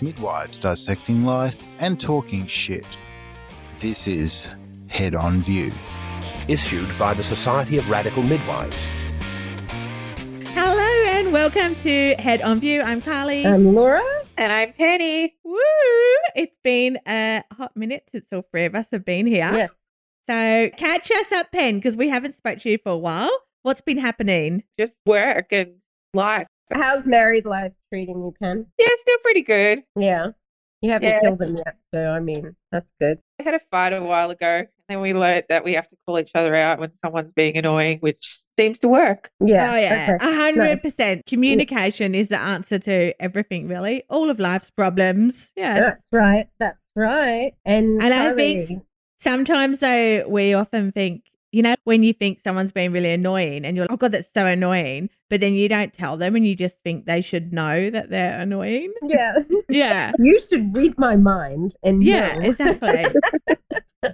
Midwives dissecting life and talking shit. This is Head on View. Issued by the Society of Radical Midwives. Hello and welcome to Head on View. I'm Carly. I'm Laura. And I'm Penny. Woo! It's been a hot minute since all three of us have been here. Yeah. So catch us up, Pen, because we haven't spoke to you for a while. What's been happening? Just work and life. How's married life treating you, Pen? Yeah, still pretty good. Yeah. You haven't Yeah. killed him yet, so I mean, that's good. I had a fight a while ago, and then we learned that we have to call each other out when someone's being annoying, which seems to work. Yeah. oh yeah, okay. a hundred percent. Communication is the answer to everything, really. All of life's problems. Yeah. That's right. That's right. And, And I think Sometimes though, we often think, you know, when you think someone's being really annoying and you're like, oh God, that's so annoying. But then you don't tell them and you just think they should know that they're annoying. yeah, Yeah. you should read my mind and Yeah, know. exactly.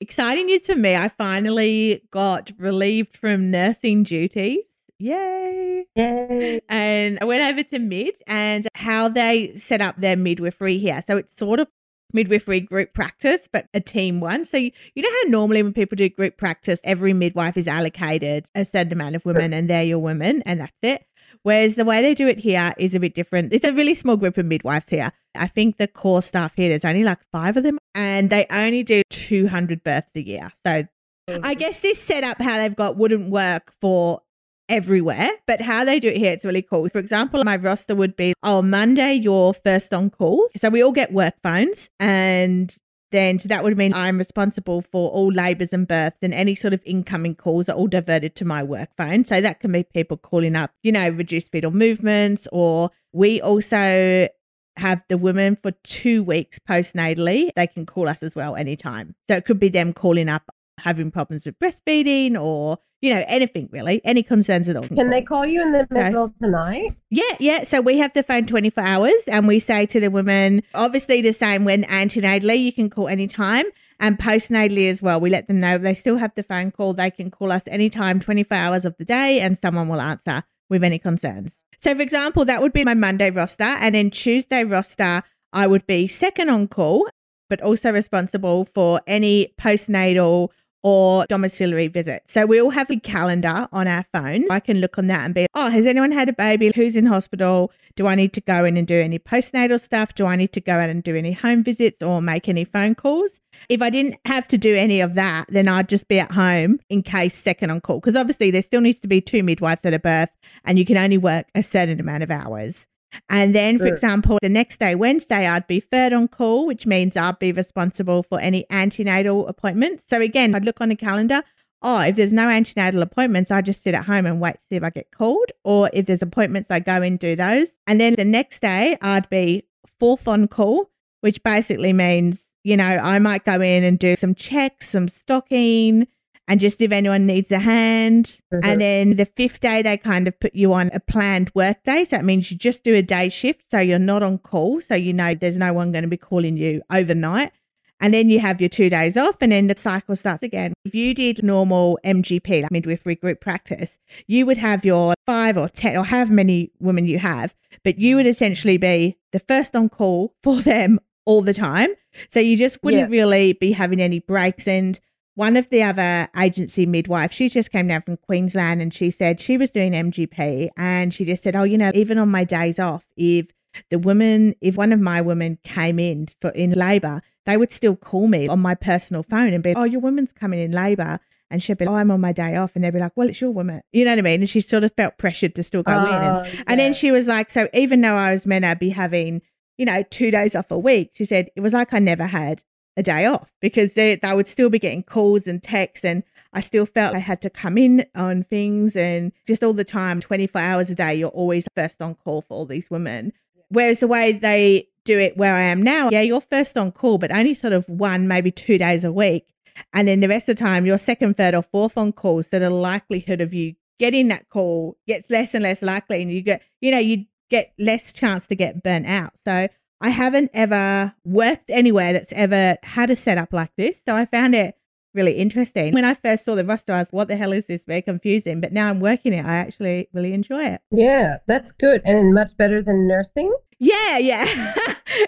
Exciting news for me. I finally got relieved from nursing duties. Yay. Yay. And I went over to Mid and how they set up their midwifery here. So it's sort of midwifery group practice, but a team one. So you, you know how normally when people do group practice, every midwife is allocated a certain amount of women and they're your women and that's it. Whereas the way they do it here is a bit different. It's a really small group of midwives here. I think the core staff here, there's only like five of them and they only do 200 births a year. So mm. I guess this setup, how they've got, wouldn't work for everywhere, but how they do it here, it's really cool. For example, my roster would be, oh, Monday, you're first on call. So we all get work phones. And then that would mean I'm responsible for all labours and births and any sort of incoming calls are all diverted to my work phone. So that can be people calling up, you know, reduced fetal movements, or we also have the women for two weeks postnatally. They can call us as well anytime. So it could be them calling up having problems with breastfeeding or, you know, anything really, any concerns at all. Can they call you in the middle of the night? Yeah, yeah. So we have the phone 24 hours and we say to the women, obviously the same when antenatally, you can call anytime. And postnatally as well, we let them know they still have the phone call. They can call us anytime, 24 hours of the day, and someone will answer with any concerns. So, for example, that would be my Monday roster. And then Tuesday roster, I would be second on call, but also responsible for any postnatal or domiciliary visit. So we all have a calendar on our phones. I can look on that and be, oh, has anyone had a baby? Who's in hospital? Do I need to go in and do any postnatal stuff? Do I need to go out and do any home visits or make any phone calls? If I didn't have to do any of that, then I'd just be at home in case second on call. Because obviously there still needs to be two midwives at a birth and you can only work a certain amount of hours. And then, for Sure. example, the next day, Wednesday, I'd be third on call, which means I'd be responsible for any antenatal appointments. So again, I'd look on the calendar. Oh, if there's no antenatal appointments, I just sit at home and wait to see if I get called. Or if there's appointments, I go and do those. And then the next day, I'd be fourth on call, which basically means, you know, I might go in and do some checks, some stocking, and just if anyone needs a hand. Mhm. And then the fifth day, they kind of put you on a planned work day. So that means you just do a day shift. So you're not on call. So you know there's no one going to be calling you overnight. And then you have your two days off, and then the cycle starts again. If you did normal MGP, like midwifery group practice, you would have your five or 10 or however many women you have, but you would essentially be the first on call for them all the time. So you just wouldn't really be having any breaks. And one of the other agency midwives, she just came down from Queensland and she said she was doing MGP and she just said, Oh, you know, even on my days off, if the woman, if one of my women came in for in labor, they would still call me on my personal phone and be, Oh, your woman's coming in labor. And she'd be like, oh, I'm on my day off. And they'd be like, Well, it's your woman. You know what I mean? And she sort of felt pressured to still go in. And, Oh, and then she was like, So even though I was meant to be having, you know, two days off a week, she said it was like I never had a day off because they, they would still be getting calls and texts. And I still felt I had to come in on things and just all the time, 24 hours a day, you're always first on call for all these women. Whereas the way they do it where I am now, yeah, you're first on call, but only sort of one, maybe two days a week. And then the rest of the time, you're second, third, or fourth on call. So the likelihood of you getting that call gets less and less likely. And you get, you know, you get less chance to get burnt out. So I haven't ever worked anywhere that's ever had a setup like this. So I found it really interesting. When I first saw the roster, I was, what the hell is this? Very confusing. But now I'm working it. I actually really enjoy it. Yeah, that's good. And much better than nursing. Yeah, yeah.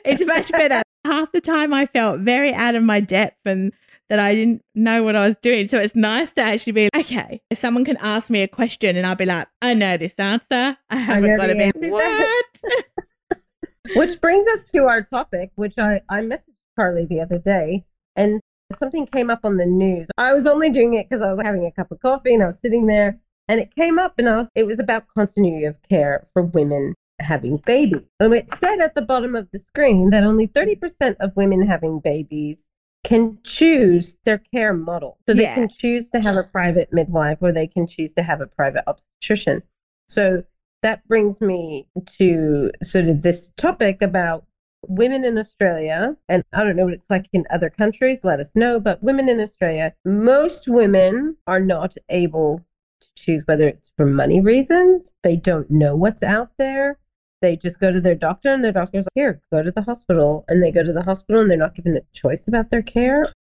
it's much better. Half the time I felt very out of my depth and that I didn't know what I was doing. So it's nice to actually be okay. If someone can ask me a question and I'll be like, I know this answer. I haven't know got to be what? Which brings us to our topic, which I, I messaged Carly the other day, and something came up on the news. I was only doing it because I was having a cup of coffee and I was sitting there, and it came up, and I was, it was about continuity of care for women having babies. And it said at the bottom of the screen that only 30% of women having babies can choose their care model. So they Yeah. can choose to have a private midwife or they can choose to have a private obstetrician. So that brings me to sort of this topic about women in Australia. And I don't know what it's like in other countries, let us know. But women in Australia, most women are not able to choose whether it's for money reasons, they don't know what's out there. They just go to their doctor, and their doctor's like, here, go to the hospital. And they go to the hospital, and they're not given a choice about their care.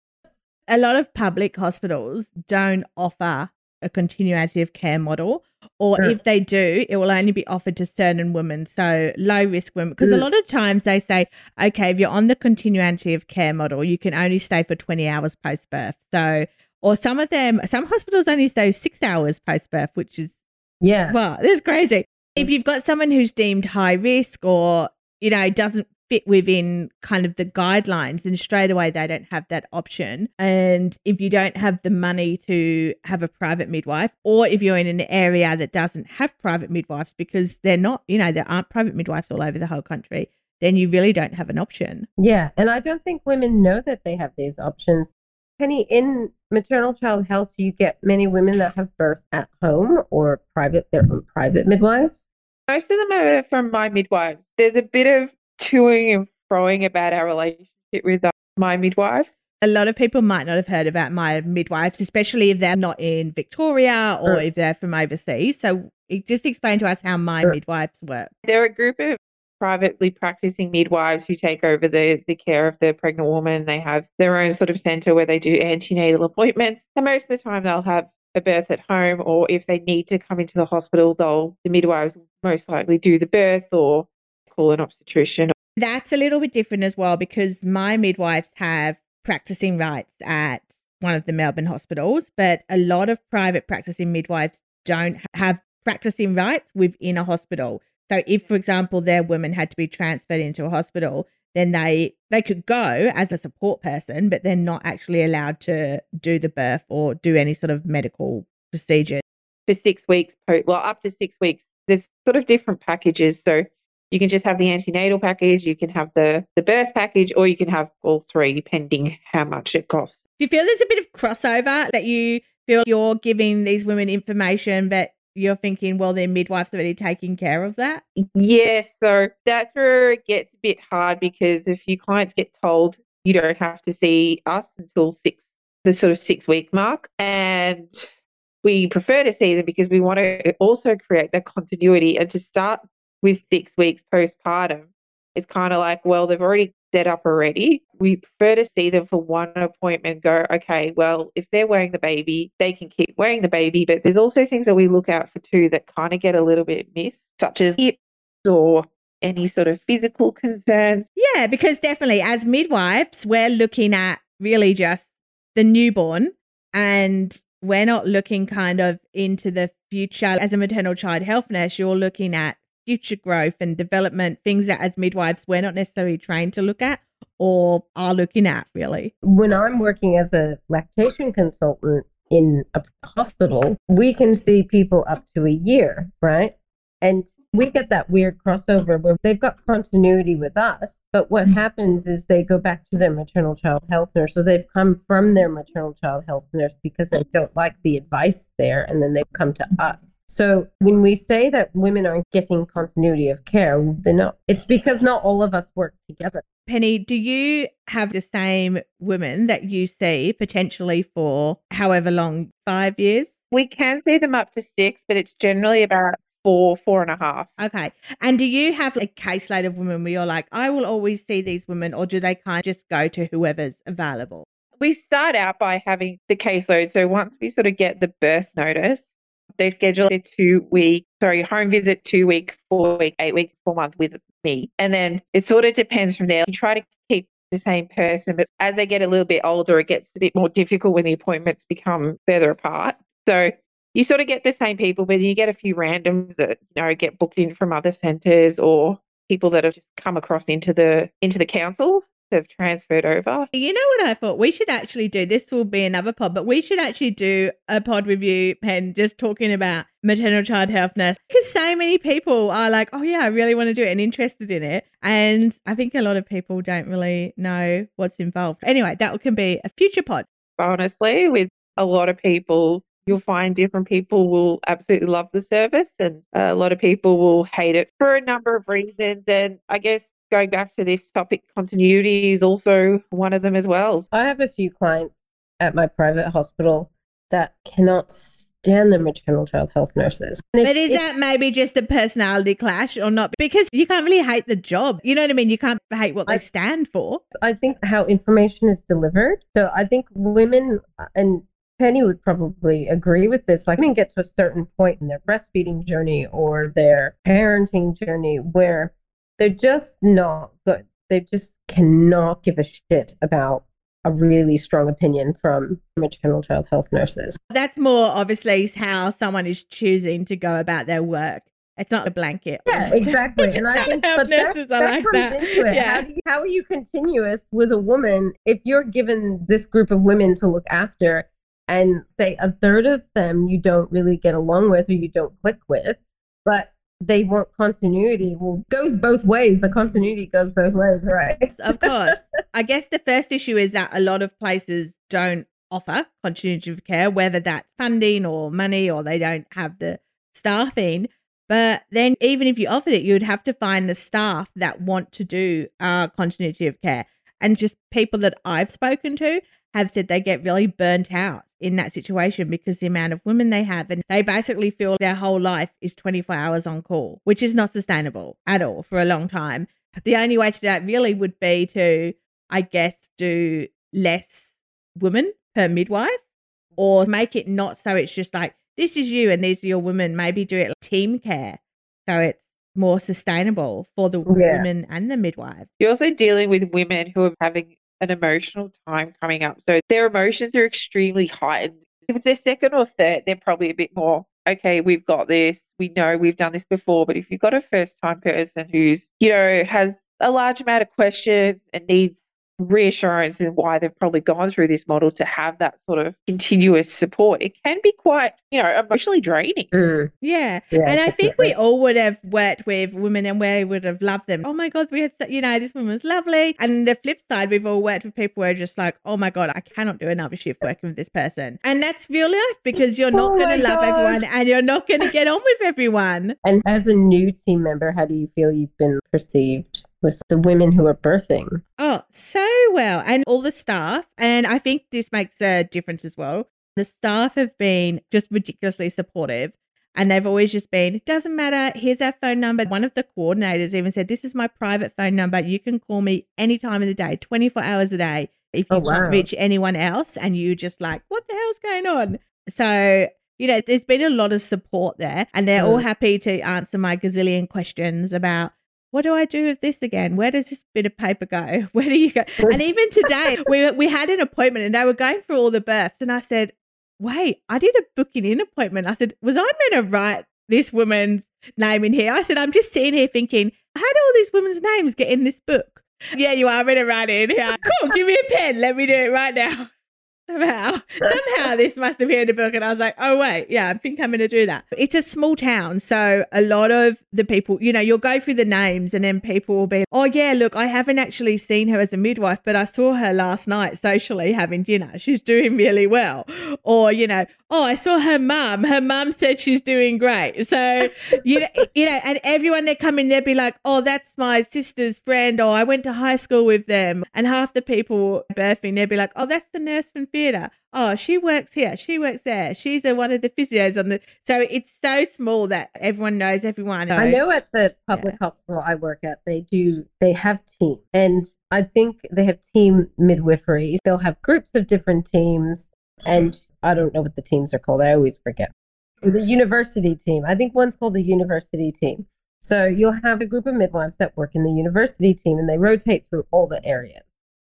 a lot of public hospitals don't offer a continuity of care model, or Sure. if they do, it will only be offered to certain women, so low risk women. Because a Mm. lot of times they say, okay, if you're on the continuity of care model, you can only stay for 20 hours post birth. So, or some of them, some hospitals only stay six hours post birth, which is Yeah. well, this is crazy. If you've got someone who's deemed high risk or, you know, doesn't fit within kind of the guidelines, and straight away they don't have that option. And if you don't have the money to have a private midwife, or if you're in an area that doesn't have private midwives because they're not, you know, there aren't private midwives all over the whole country, then you really don't have an option. Yeah, and I don't think women know that they have these options. Penny, in maternal child health, you get many women that have birth at home or private their own private midwife. Most of them are from my midwives. There's a bit of toing and froing about our relationship with uh, my midwives. a lot of people might not have heard about my midwives, especially if they're not in Victoria or if they're from overseas. So it just explain to us how my midwives work. They're a group of privately practicing midwives who take over the, the care of the pregnant woman. They have their own sort of centre where they do antenatal appointments. And most of the time they'll have a birth at home or if they need to come into the hospital, they'll the midwives will most likely do the birth or call an obstetrician. That's a little bit different as well because my midwives have practicing rights at one of the Melbourne hospitals, but a lot of private practicing midwives don't have practicing rights within a hospital. So if, for example, their woman had to be transferred into a hospital, then they they could go as a support person, but they're not actually allowed to do the birth or do any sort of medical procedure. for six weeks, well, up to six weeks. There's sort of different packages. So you can just have the antenatal package, you can have the, the birth package, or you can have all three, depending how much it costs. Do you feel there's a bit of crossover that you feel you're giving these women information, but you're thinking, well, their midwife's already taking care of that? Yeah, so that's where it gets a bit hard because if your clients get told you don't have to see us until six, the sort of six week mark. And we prefer to see them because we want to also create that continuity and to start with six weeks postpartum. It's kind of like, well, they've already set up already. We prefer to see them for one appointment, go, okay, well, if they're wearing the baby, they can keep wearing the baby. But there's also things that we look out for too that kind of get a little bit missed, such as hips or any sort of physical concerns. Yeah, because definitely as midwives, we're looking at really just the newborn and we're not looking kind of into the future. As a maternal child health nurse, you're looking at future growth and development, things that as midwives we're not necessarily trained to look at or are looking at really. When I'm working as a lactation consultant in a hospital, we can see people up to a year, right? And we get that weird crossover where they've got continuity with us, but what mm. happens is they go back to their maternal child health nurse. So they've come from their maternal child health nurse because they don't like the advice there, and then they come to us. So when we say that women aren't getting continuity of care, they're not. It's because not all of us work together. Penny, do you have the same women that you see potentially for however long, five years? We can see them up to six, but it's generally about four, four and a half. Okay. And do you have a caseload of women where you're like, I will always see these women, or do they kind of just go to whoever's available? We start out by having the caseload. So once we sort of get the birth notice, they schedule a two week, sorry, home visit, two week, four week, eight week, four month with me. And then it sort of depends from there. You try to keep the same person, but as they get a little bit older, it gets a bit more difficult when the appointments become further apart. So you sort of get the same people, but you get a few randoms that you know get booked in from other centres or people that have just come across into the into the council have transferred over. You know what I thought? We should actually do this will be another pod, but we should actually do a pod review pen just talking about maternal child health nurse because so many people are like, oh yeah, I really want to do it and interested in it. And I think a lot of people don't really know what's involved. Anyway, that can be a future pod. Honestly, with a lot of people you'll find different people will absolutely love the service and a lot of people will hate it for a number of reasons and i guess going back to this topic continuity is also one of them as well I have a few clients at my private hospital that cannot stand the maternal child health nurses. But is that maybe just a personality clash or not? Because you can't really hate the job. You know what I mean? You can't hate what they I- stand for. I think how information is delivered. So I think women and Penny would probably agree with this. Like women get to a certain point in their breastfeeding journey or their parenting journey where they're just not good. They just cannot give a shit about a really strong opinion from maternal child health nurses. That's more obviously how someone is choosing to go about their work. It's not a blanket. Yeah, exactly. And I think, but that, Nurses, I like that. into it. Yeah. How, do you, how are you continuous with a woman if you're given this group of women to look after and say a third of them you don't really get along with or you don't click with, but they want continuity? Well, goes both ways. The continuity goes both ways, right? of course. I guess the first issue is that a lot of places don't offer continuity of care, whether that's funding or money or they don't have the staffing. But then, even if you offered it, you would have to find the staff that want to do uh, continuity of care. And just people that I've spoken to have said they get really burnt out in that situation because the amount of women they have and they basically feel their whole life is 24 hours on call, which is not sustainable at all for a long time. The only way to do that really would be to, I guess, do less women per midwife or make it not so it's just like, this is you and these are your women. Maybe do it like team care so it's more sustainable for the Yeah. women and the midwife. You're also dealing with women who are having an emotional time coming up. So their emotions are extremely heightened. If it's their second or third, they're probably a bit more, okay, we've got this. We know we've done this before. But if you've got a first time person who's, you know, has a large amount of questions and needs reassurance and why they've probably gone through this model to have that sort of continuous support, it can be quite, you know, emotionally draining. Mm, Yeah. yeah, and I think we all would have worked with women and we would have loved them. Oh my God, we had, so, you know, this woman was lovely. And the flip side, we've all worked with people who are just like, oh my God, I cannot do another shift working with this person. And that's real life because you're not Oh going to love God. everyone and you're not going to get on with everyone. And as a new team member, how do you feel you've been perceived with the women who are birthing? Oh, so well. And all the staff. And I think this makes a difference as well. The staff have been just ridiculously supportive. And they've always just been, it doesn't matter. Here's our phone number. One of the coordinators even said, This is my private phone number. You can call me any time of the day, 24 hours a day. If you Oh, can't wow. reach anyone else and you just like, What the hell's going on? So, you know, there's been a lot of support there. And they're all Mm. happy to answer my gazillion questions about what do I do with this again? Where does this bit of paper go? Where do you go? And even today, we we had an appointment and they were going through all the births, and I said, "Wait, I did a booking in appointment." I said, "Was I meant to write this woman's name in here?" I said, "I'm just sitting here thinking, how do all these women's names get in this book?" Yeah, you are meant to write it in here. Cool, give me a pen. Let me do it right now. Somehow, somehow this must have been in the book. And I was like, oh, wait, yeah, I think I'm going to do that. It's a small town. So a lot of the people, you know, you'll go through the names and then people will be, oh, yeah, look, I haven't actually seen her as a midwife, but I saw her last night socially having dinner. She's doing really well. Or, you know, oh, I saw her mum. Her mum said she's doing great. So, you know, you know, and everyone that come in, they'd be like, oh, that's my sister's friend, or I went to high school with them. And half the people birthing, they'd be like, oh, that's the nurse from Oh, she works here. She works there. She's a, one of the physios on the. So it's so small that everyone knows everyone. I know at the public hospital I work at, they do, they have team. And I think they have team midwifery. They'll have groups of different teams. And I don't know what the teams are called. I always forget. The university team. I think one's called the university team. So you'll have a group of midwives that work in the university team and they rotate through all the areas.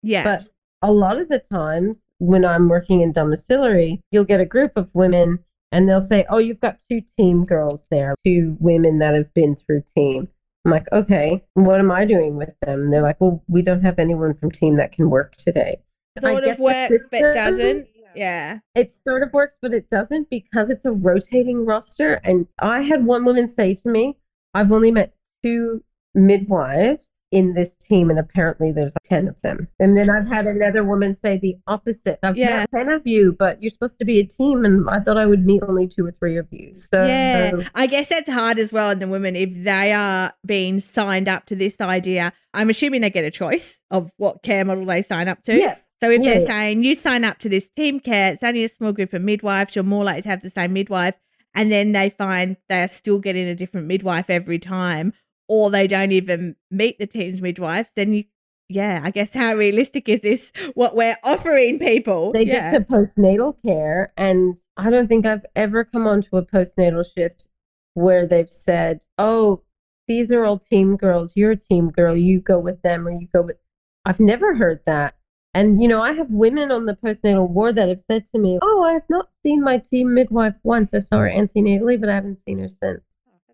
Yeah. But a lot of the times when I'm working in domiciliary, you'll get a group of women and they'll say, Oh, you've got two team girls there, two women that have been through team. I'm like, Okay, what am I doing with them? And they're like, Well, we don't have anyone from team that can work today. Sort of works, but doesn't. Yeah. It sort of works, but it doesn't because it's a rotating roster. And I had one woman say to me, I've only met two midwives in this team, and apparently there's 10 of them. And then I've had another woman say the opposite. I've Yeah. met 10 of you, but you're supposed to be a team, and I thought I would meet only two or three of you. So, Yeah, I guess that's hard as well in the women if they are being signed up to this idea. I'm assuming they get a choice of what care model they sign up to. yeah. So if Yeah, they're saying you sign up to this team care, it's only a small group of midwives, you're more likely to have the same midwife, and then they find they're still getting a different midwife every time, or they don't even meet the team's midwives, then you yeah, I guess how realistic is this what we're offering people? They yeah. get to postnatal care, and I don't think I've ever come onto a postnatal shift where they've said, "Oh, these are all team girls. You're a team girl. You go with them, or you go with." I've never heard that. And you know, I have women on the postnatal ward that have said to me, "Oh, I have not seen my team midwife once. I saw her antenatally, but I haven't seen her since."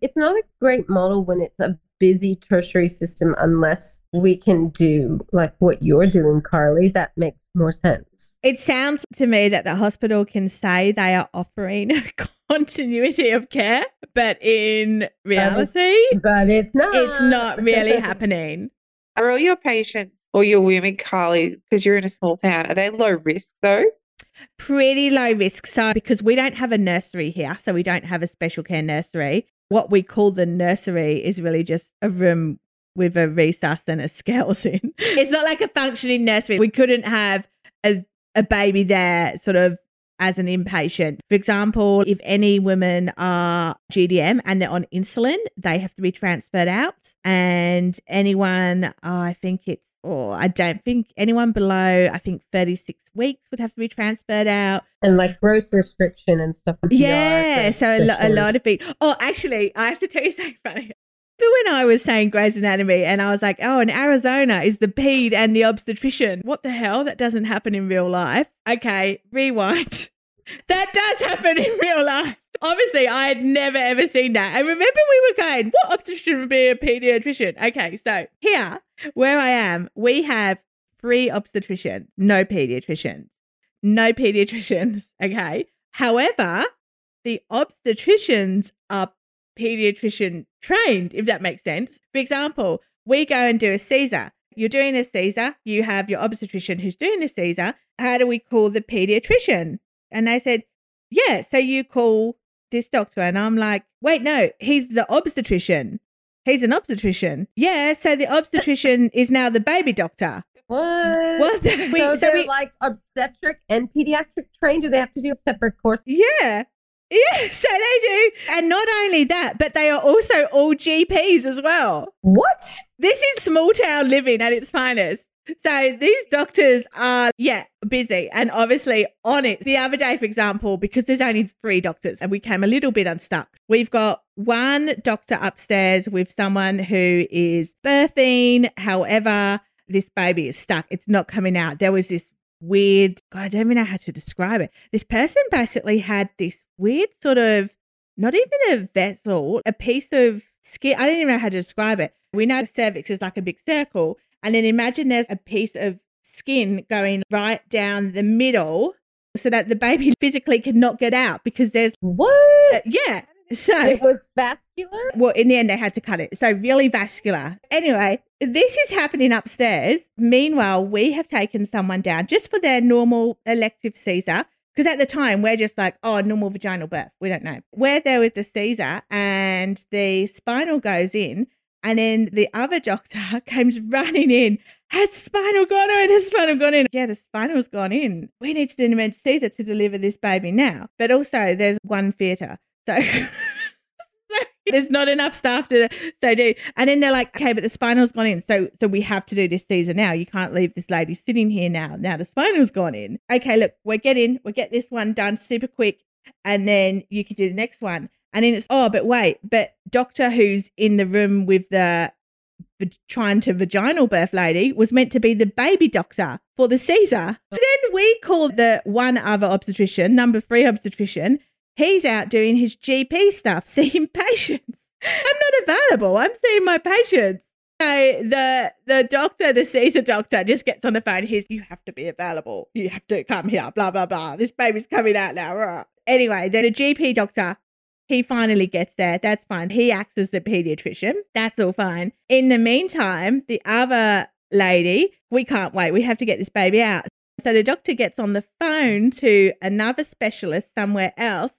It's not a great model when it's a busy tertiary system unless we can do like what you're doing, Carly. That makes more sense. It sounds to me that the hospital can say they are offering continuity of care, but in reality, but it's not. it's not really happening. Are all your patients or your women, Carly, because you're in a small town, are they low risk though? Pretty low risk. So, because we don't have a nursery here, so we don't have a special care nursery, what we call the nursery is really just a room with a resus and a scales in. It's not like a functioning nursery. We couldn't have a, a baby there sort of as an inpatient. For example, if any women are GDM and they're on insulin, they have to be transferred out. And anyone, I think it's, or I don't think anyone below, I think 36 weeks would have to be transferred out. and like growth restriction and stuff. Yeah, so a, lo- a lot of people. Oh, actually, I have to tell you something funny. Remember when I was saying Grey's Anatomy and I was like, oh, in Arizona is the ped and the obstetrician. What the hell? That doesn't happen in real life. Okay, rewind. That does happen in real life. Obviously, I had never ever seen that. And remember, we were going, what obstetrician would be a pediatrician? Okay, so here, where I am, we have three obstetricians, no pediatricians, no pediatricians. Okay. However, the obstetricians are pediatrician trained, if that makes sense. For example, we go and do a Caesar. You're doing a Caesar, you have your obstetrician who's doing the Caesar. How do we call the pediatrician? And they said, Yeah, so you call this doctor. And I'm like, Wait, no, he's the obstetrician. He's an obstetrician. Yeah, so the obstetrician is now the baby doctor. What? What? So We- so they're we- like obstetric and pediatric trained. Do they have to do a separate course? Yeah. Yeah, so they do. And not only that, but they are also all GPs as well. What? This is small town living at its finest. So these doctors are, yeah, busy and obviously on it. The other day, for example, because there's only three doctors and we came a little bit unstuck, we've got one doctor upstairs with someone who is birthing. However, this baby is stuck. It's not coming out. There was this weird, God, I don't even know how to describe it. This person basically had this weird sort of, not even a vessel, a piece of skin. I don't even know how to describe it. We know the cervix is like a big circle. And then imagine there's a piece of skin going right down the middle so that the baby physically cannot get out because there's, What? yeah. So It was vascular? well, in the end, they had to cut it. So, really vascular. Anyway, this is happening upstairs. Meanwhile, we have taken someone down just for their normal elective Caesar. Because at the time, we're just like, oh, normal vaginal birth. We don't know. We're there with the Caesar, and the spinal goes in. And then the other doctor comes running in. Has spinal gone in? Has spinal gone in? Yeah, the spinal's gone in. We need to do an emergency to deliver this baby now. But also, there's one theatre. So. There's not enough staff to so do. And then they're like, okay, but the spinal's gone in. So so we have to do this Caesar now. You can't leave this lady sitting here now. Now the spinal's gone in. Okay, look, we're getting we'll get this one done super quick. And then you can do the next one. And then it's, oh, but wait, but doctor who's in the room with the trying to vaginal birth lady was meant to be the baby doctor for the Caesar. Oh. Then we call the one other obstetrician, number three obstetrician. He's out doing his GP stuff, seeing patients. I'm not available. I'm seeing my patients. So the the doctor, the Caesar doctor, just gets on the phone. He's you have to be available. You have to come here. Blah blah blah. This baby's coming out now. Anyway, then the GP doctor he finally gets there. That's fine. He acts as the pediatrician. That's all fine. In the meantime, the other lady, we can't wait. We have to get this baby out. So the doctor gets on the phone to another specialist somewhere else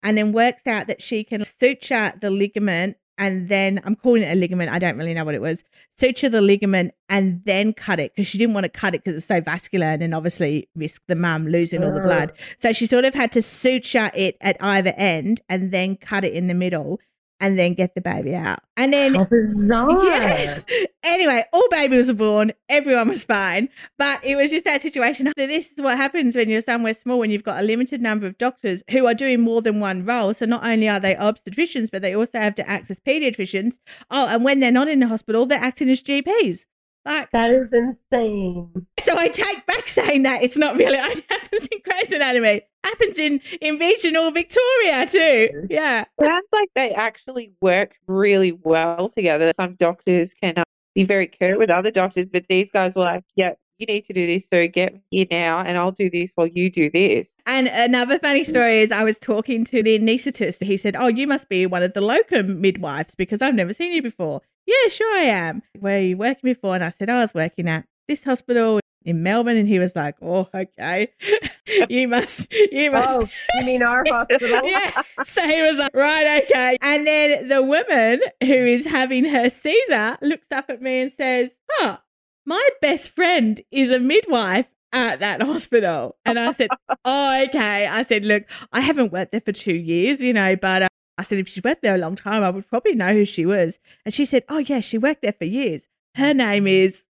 and then works out that she can suture the ligament and then I'm calling it a ligament. I don't really know what it was. Suture the ligament and then cut it because she didn't want to cut it because it's so vascular and then obviously risk the mum losing all the blood. So she sort of had to suture it at either end and then cut it in the middle and then get the baby out. And then How bizarre. Yes. Anyway, all babies were born. Everyone was fine. But it was just that situation. So this is what happens when you're somewhere small and you've got a limited number of doctors who are doing more than one role. So not only are they obstetricians, but they also have to act as pediatricians. Oh, and when they're not in the hospital, they're acting as GPs. Like That is insane. so I take back saying that it's not really it happens in Grey's Anatomy. Happens in in regional Victoria too. Yeah. Sounds like they actually work really well together. Some doctors can uh, be very curt with other doctors, but these guys were like, yeah, you need to do this. So get here now, and I'll do this while you do this. And another funny story is I was talking to the anaesthetist. He said, Oh, you must be one of the locum midwives because I've never seen you before. Yeah, sure I am. Where are you working before? And I said, I was working at this hospital in Melbourne. And he was like, Oh, okay. you must, you must. Oh, you mean our hospital? yeah. So he was like, right, okay. And then the woman who is having her Caesar looks up at me and says, Huh, my best friend is a midwife at that hospital. And I said, Oh, okay. I said, Look, I haven't worked there for two years, you know, but uh, I said, if she's worked there a long time, I would probably know who she was. And she said, Oh, yeah, she worked there for years. Her name is,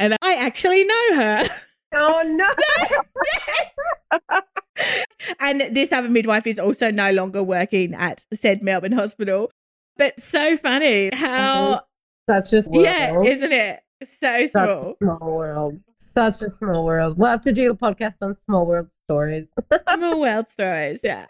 and I actually know her. Oh no. and this other midwife is also no longer working at said Melbourne hospital. But so funny how, mm-hmm. Such a small yeah, world. isn't it? So Such small. small world. Such a small world. We'll have to do a podcast on small world stories. Small world stories. Yeah.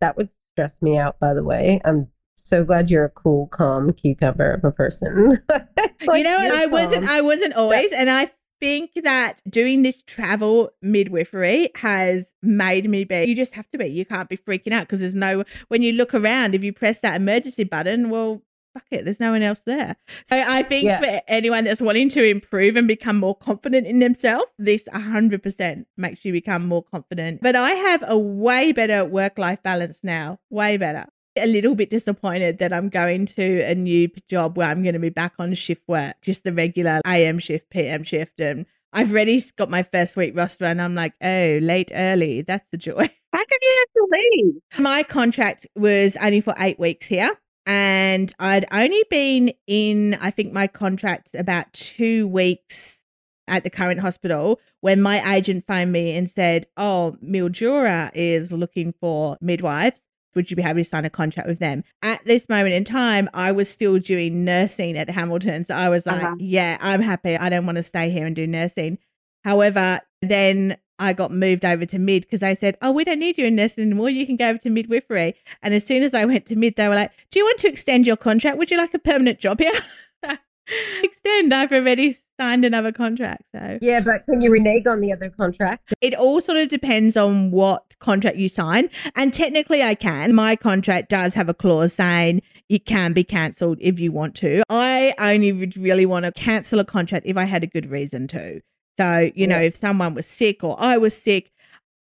that would stress me out, by the way. I'm so glad you're a cool, calm cucumber of a person. you know, what? I wasn't. I wasn't always, and I think that doing this travel midwifery has made me be. You just have to be. You can't be freaking out because there's no. When you look around, if you press that emergency button, well, fuck it. There's no one else there. So I think Yeah. for anyone that's wanting to improve and become more confident in themselves, this 100% makes you become more confident. But I have a way better work life balance now. Way better. A little bit disappointed that I'm going to a new job where I'm going to be back on shift work, just the regular AM shift, PM shift. And I've already got my first week roster and I'm like, oh, late early. That's the joy. How come you have to leave? My contract was only for eight weeks here. And I'd only been in, I think, my contract about two weeks at the current hospital when my agent phoned me and said, Oh, Mildura is looking for midwives. Would you be happy to sign a contract with them? At this moment in time, I was still doing nursing at Hamilton. So I was like, Uh-huh. Yeah, I'm happy. I don't want to stay here and do nursing. However, then I got moved over to mid because they said, Oh, we don't need you in nursing anymore. You can go over to midwifery. And as soon as I went to mid, they were like, Do you want to extend your contract? Would you like a permanent job here? extend. I've already signed another contract. So Yeah, but can you renege on the other contract? it all sort of depends on what contract you sign. And technically, I can. My contract does have a clause saying it can be cancelled if you want to. I only would really want to cancel a contract if I had a good reason to. So, you know, if someone was sick or I was sick,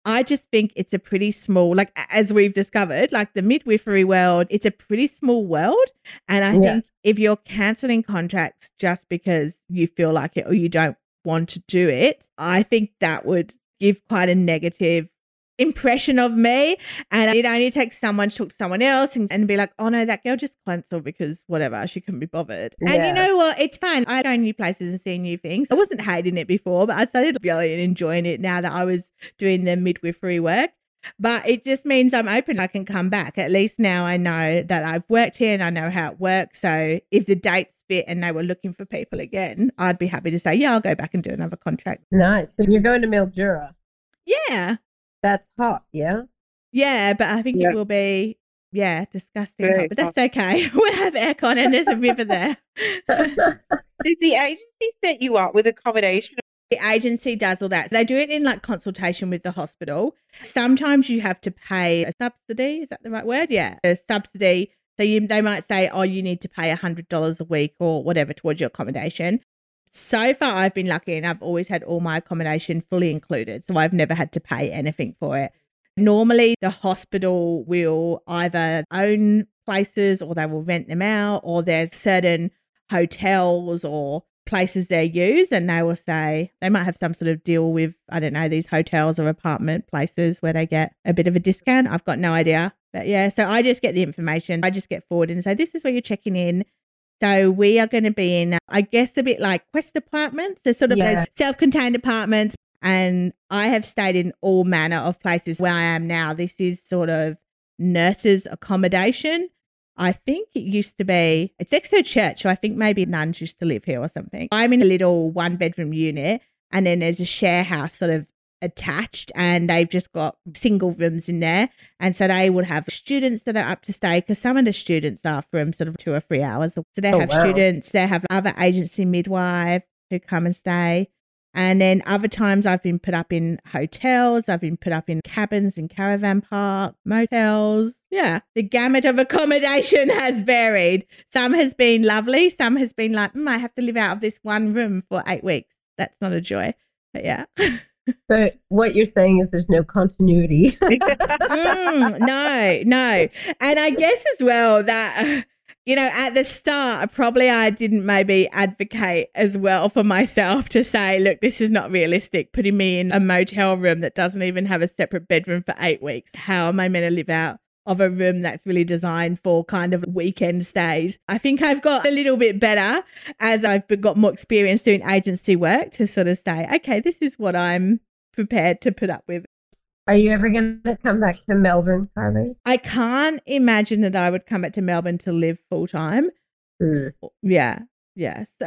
I just think it's a pretty small, like as we've discovered, like the midwifery world, it's a pretty small world. And I Yeah. think if you're canceling contracts just because you feel like it or you don't want to do it, I think that would give quite a negative impression of me. And it only takes someone to talk to someone else and, and be like, oh no, that girl just cancelled because whatever, she couldn't be bothered. And you know what? It's fine. I go new places and see new things. I wasn't hating it before, but I started really enjoying it now that I was doing the midwifery work. But it just means I'm open. I can come back. At least now I know that I've worked here and I know how it works. So if the dates fit and they were looking for people again, I'd be happy to say, yeah, I'll go back and do another contract. Nice. So you're going to Mildura. Yeah. That's hot, yeah? Yeah, but I think Yeah. it will be, yeah, disgusting. Hot, but that's okay. We'll have aircon and there's a river there. Does the agency set you up with accommodation? the agency does all that. They do it in like consultation with the hospital. Sometimes you have to pay a subsidy. Is that the right word? Yeah, a subsidy. So you, they might say, oh, you need to pay $100 a week or whatever towards your accommodation. So far, I've been lucky and I've always had all my accommodation fully included. So I've never had to pay anything for it. Normally, the hospital will either own places or they will rent them out, or there's certain hotels or places they use, and they will say they might have some sort of deal with, I don't know, these hotels or apartment places where they get a bit of a discount. I've got no idea. But yeah, so I just get the information. I just get forward and say, this is where you're checking in. So we are going to be in, uh, I guess, a bit like Quest apartments. So sort of Yeah. those self-contained apartments. And I have stayed in all manner of places where I am now. This is sort of nurses accommodation. I think it used to be, it's next to a church. So I think maybe nuns used to live here or something. I'm in a little one bedroom unit and then there's a share house sort of attached and they've just got single rooms in there. And so they would have students that are up to stay because some of the students are from sort of two or three hours. So they Oh, have wow. students, they have other agency midwife who come and stay. And then other times I've been put up in hotels, I've been put up in cabins in caravan park, motels. Yeah. The gamut of accommodation has varied. Some has been lovely, some has been like, mm, I have to live out of this one room for eight weeks. That's not a joy. But yeah. So what you're saying is there's no continuity. Mm, no, no. And I guess as well that, uh, you know, at the start, probably I didn't maybe advocate as well for myself to say, look, this is not realistic, putting me in a motel room that doesn't even have a separate bedroom for eight weeks. How am I meant to live out? Of a room that's really designed for kind of weekend stays. I think I've got a little bit better as I've got more experience doing agency work to sort of say, okay, this is what I'm prepared to put up with. Are you ever going to come back to Melbourne, Carly? I can't imagine that I would come back to Melbourne to live full time. Mm. Yeah. Yeah. So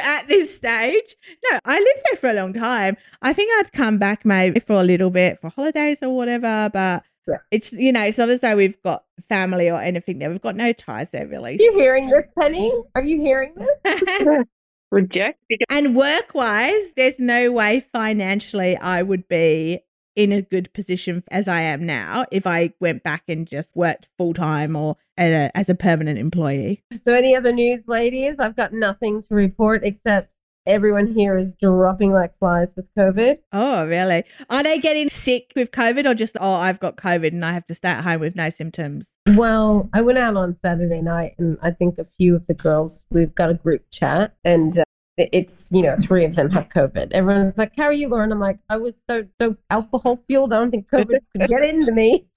at this stage, no, I lived there for a long time. I think I'd come back maybe for a little bit for holidays or whatever, but Yeah. it's, you know, it's not as though we've got family or anything there. We've got no ties there really. Are you hearing this, Penny? Are you hearing this? Reject? and work wise, there's no way financially I would be in a good position as I am now if I went back and just worked full time or at a, as a permanent employee. So, any other news, ladies? I've got nothing to report except everyone here is dropping like flies with COVID. Oh, really? Are they getting sick with COVID or just, oh, I've got COVID and I have to stay at home with no symptoms? Well, I went out on Saturday night, and I think a few of the girls, we've got a group chat, and uh, it's, you know, three of them have COVID. Everyone's like, How are you, Lauren? I'm like, I was so, so alcohol fueled. I don't think COVID could get into me.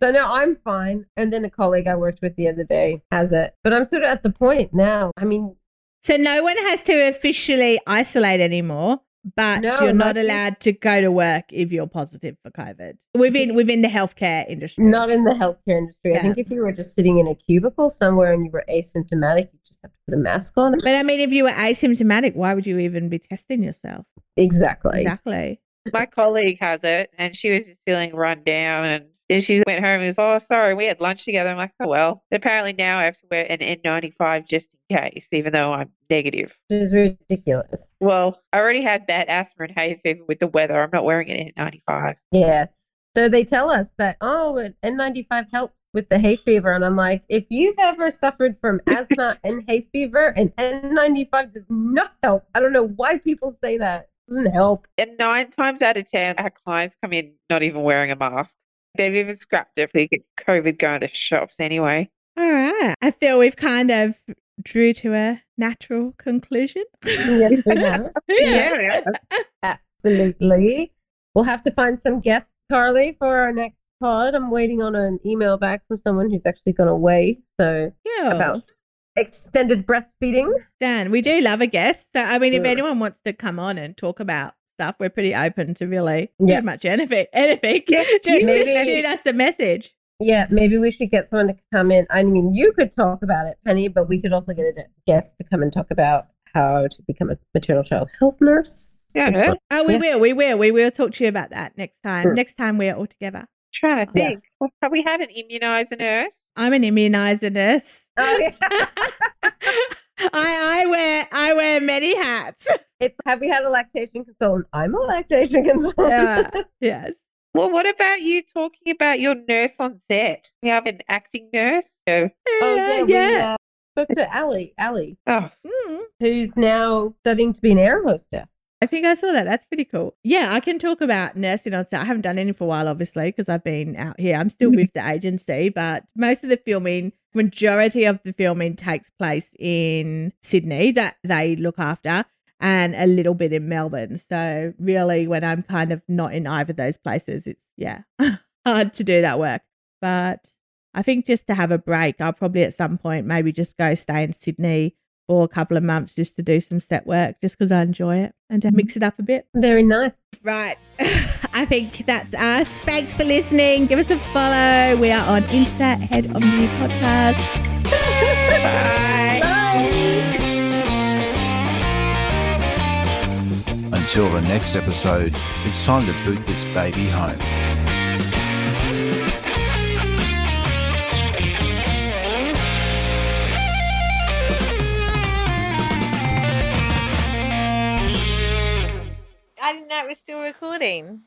So no, I'm fine. And then a colleague I worked with the other day has it. But I'm sort of at the point now. I mean, So no one has to officially isolate anymore, but No, you're not not- allowed to go to work if you're positive for COVID within within the healthcare industry. not in the healthcare industry. I think if you were just sitting in a cubicle somewhere and you were asymptomatic, you just have to put a mask on. But I mean, if you were asymptomatic, why would you even be testing yourself? Exactly. Exactly. My colleague has it, and she was just feeling run down. And then she went home and was, oh, sorry, we had lunch together. I'm like, oh, well. Apparently now I have to wear an N95 just in case, even though I'm negative. Which is ridiculous. Well, I already had bad asthma and hay fever with the weather. I'm not wearing an N95. Yeah. So they tell us that, oh, an N95 helps with the hay fever. And I'm like, if you've ever suffered from asthma and hay fever, an N95 does not help. I don't know why people say that. doesn't help. And nine times out of 10, our clients come in not even wearing a mask. They've even scrapped it if they get COVID going to shops anyway. All right. I feel we've kind of drew to a natural conclusion. Yes, we have. Yeah. Absolutely. We'll have to find some guests, Carly, for our next pod. I'm waiting on an email back from someone who's actually gone away. So Yeah. about extended breastfeeding. Dan, we do love a guest. So, I mean, if anyone wants to come on and talk about stuff, we're pretty open to really Yeah. pretty much anything. anything. Yeah, just, maybe- just shoot us a message. Yeah, maybe we should get someone to come in. I mean, you could talk about it, Penny, but we could also get a guest to come and talk about how to become a maternal child health nurse. Yeah, well. Oh, we Yeah. will. We will. We will talk to you about that next time. Sure. Next time we're all together. Trying to Yeah. think. Have we had an immunizer nurse? I'm an immunizer nurse. Oh, yeah. I, I wear I wear many hats. it's have we had a lactation consultant? I'm a lactation consultant. Yeah. yes. Well, what about you talking about your nurse on set? We have an acting nurse. So, Oh Yeah, yeah, we yeah. uh, spoke to Ali, Ali, oh, Mm. who's now studying to be an air hostess. I think I saw that. That's pretty cool. Yeah, I can talk about nursing on set. I haven't done any for a while, obviously, because I've been out here. I'm still mm-hmm. with the agency, but most of the filming, majority of the filming takes place in Sydney that they look after and a little bit in Melbourne. So really when I'm kind of not in either of those places, it's yeah, hard to do that work. But I think just to have a break, I'll probably at some point maybe just go stay in Sydney for a couple of months just to do some set work just because I enjoy it and to mix it up a bit. Very nice. Right. I think that's us. Thanks for listening. Give us a follow. We are on Insta, Head on View Podcast. bye. Until the next episode, it's time to boot this baby home. It was still recording.